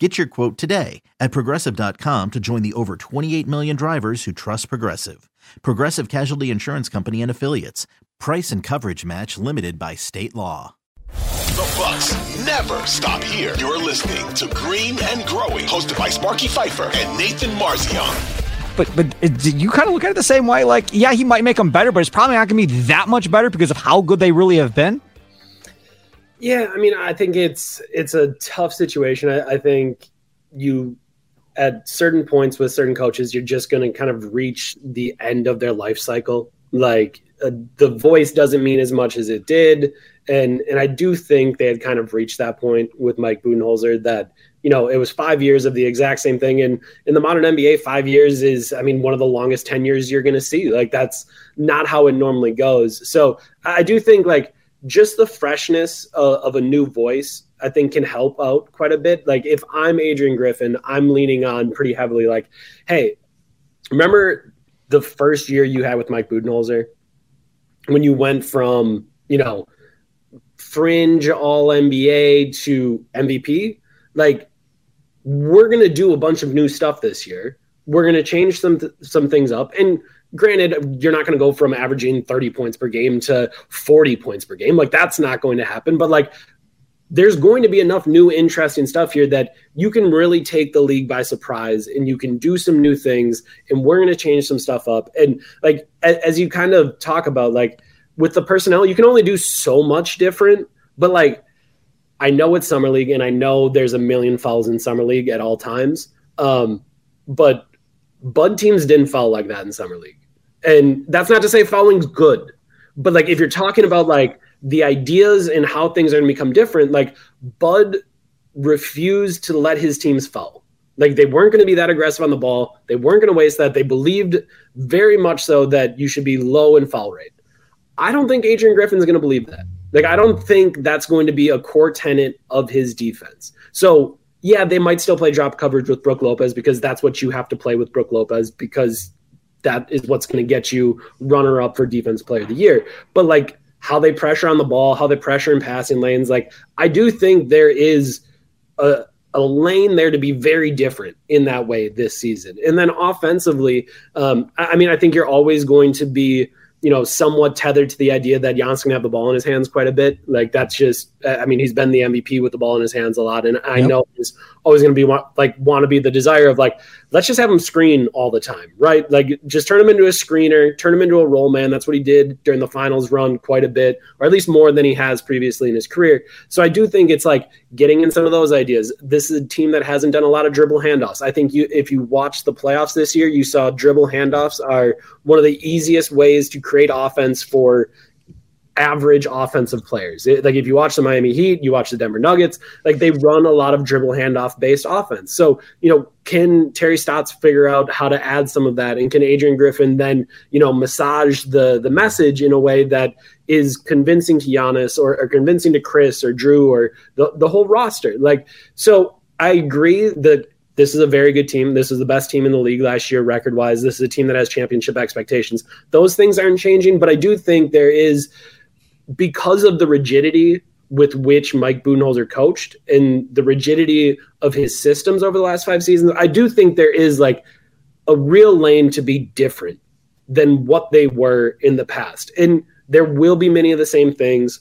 Get your quote today at progressive.com to join the over 28 million drivers who trust Progressive. Progressive Casualty Insurance Company and Affiliates. Price and coverage match limited by state law. The Bucks never stop here. You're listening to Green and Growing, hosted by Sparky Fifer and Nathan Marzion. But but uh, do you kind of look at it the same way? Like, yeah, he might make them better, but it's probably not going to be that much better because of how good they really have been. Yeah, I mean, I think it's it's a tough situation. I, I think you at certain points with certain coaches, you're just going to kind of reach the end of their life cycle. Like uh, the voice doesn't mean as much as it did, and and I do think they had kind of reached that point with Mike Budenholzer that you know it was five years of the exact same thing, and in the modern NBA, five years is I mean one of the longest ten years you're going to see. Like that's not how it normally goes. So I do think like just the freshness of, of a new voice I think can help out quite a bit. Like if I'm Adrian Griffin, I'm leaning on pretty heavily like, hey, remember the first year you had with Mike Budenholzer when you went from, you know, fringe all NBA to MVP? Like we're going to do a bunch of new stuff this year. We're going to change some th- some things up. And granted you're not going to go from averaging 30 points per game to 40 points per game. Like that's not going to happen. But like there's going to be enough new interesting stuff here that you can really take the league by surprise and you can do some new things and we're going to change some stuff up. And like as you kind of talk about like with the personnel you can only do so much different. But like i know it's summer league and i know there's a million fouls in summer league at all times. Um, but bud teams didn't foul like that in summer league. And that's not to say fouling's good but like if you're talking about like the ideas and how things are going to become different like bud refused to let his teams foul. Like they weren't going to be that aggressive on the ball. They weren't going to waste that. They believed very much so that you should be low in foul rate. I don't think adrian griffin's going to believe that. Like i don't think that's going to be a core tenet of his defense. So yeah they might still play drop coverage with brook lopez because that's what you have to play with brook lopez because that is what's going to get you runner up for defense player of the year. But like how they pressure on the ball, how they pressure in passing lanes, like I do think there is a a lane there to be very different in that way this season. And then offensively, um, I mean, I think you're always going to be you know, somewhat tethered to the idea that Giannis can have the ball in his hands quite a bit. Like that's just, I mean, he's been the MVP with the ball in his hands a lot, and I yep. know he's always going to be like want to be the desire of like let's just have him screen all the time, right? Like just turn him into a screener, turn him into a roll man. That's what he did during the finals run quite a bit, or at least more than he has previously in his career. So I do think it's like getting in some of those ideas. This is a team that hasn't done a lot of dribble handoffs. I think you, if you watch the playoffs this year, you saw dribble handoffs are one of the easiest ways to create offense for average offensive players. It, like if you watch the Miami Heat, you watch the Denver Nuggets, like they run a lot of dribble handoff based offense. So, you know, can Terry Stotts figure out how to add some of that and can Adrian Griffin then, you know, massage the the message in a way that is convincing to Giannis or, or convincing to Khris or Jrue or the, the whole roster. Like so I agree that this is a very good team. This is the best team in the league last year, record wise. This is a team that has championship expectations. Those things aren't changing, but I do think there is, because of the rigidity with which Mike Budenholzer coached and the rigidity of his systems over the last five seasons, I do think there is like a real lane to be different than what they were in the past. And there will be many of the same things.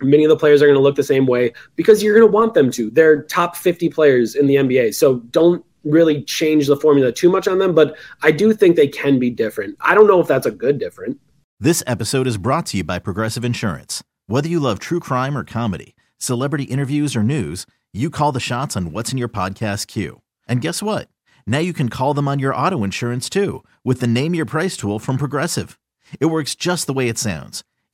Many of the players are going to look the same way because you're going to want them to. They're top 50 players in the NBA. So don't really change the formula too much on them, but I do think they can be different. I don't know if that's a good different. This episode is brought to you by Progressive Insurance. Whether you love true crime or comedy, celebrity interviews or news, you call the shots on what's in your podcast queue. And guess what? Now you can call them on your auto insurance too with the Name Your Price tool from Progressive. It works just the way it sounds